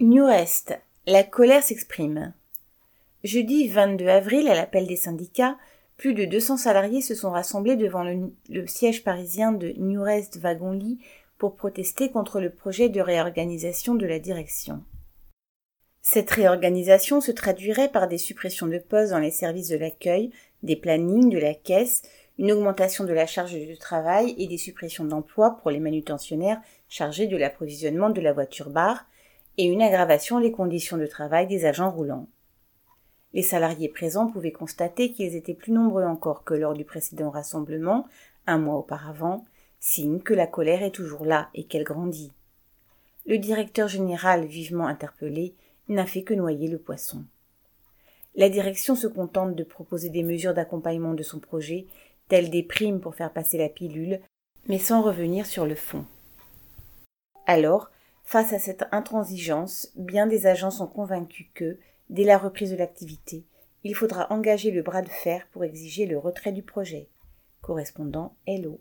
Newrest. La colère s'exprime. Jeudi 22 avril, à l'appel des syndicats, plus de 200 salariés se sont rassemblés devant le, siège parisien de Newrest Wagon pour protester contre le projet de réorganisation de la direction. Cette réorganisation se traduirait par des suppressions de postes dans les services de l'accueil, des plannings, de la caisse, une augmentation de la charge de travail et des suppressions d'emplois pour les manutentionnaires chargés de l'approvisionnement de la voiture bar, et une aggravation des conditions de travail des agents roulants. Les salariés présents pouvaient constater qu'ils étaient plus nombreux encore que lors du précédent rassemblement, un mois auparavant, signe que la colère est toujours là et qu'elle grandit. Le directeur général, vivement interpellé, n'a fait que noyer le poisson. La direction se contente de proposer des mesures d'accompagnement de son projet, telles des primes pour faire passer la pilule, mais sans revenir sur le fond. Alors, Face à cette intransigeance, bien des agents sont convaincus que, dès la reprise de l'activité, il faudra engager le bras de fer pour exiger le retrait du projet. Correspondant Hello.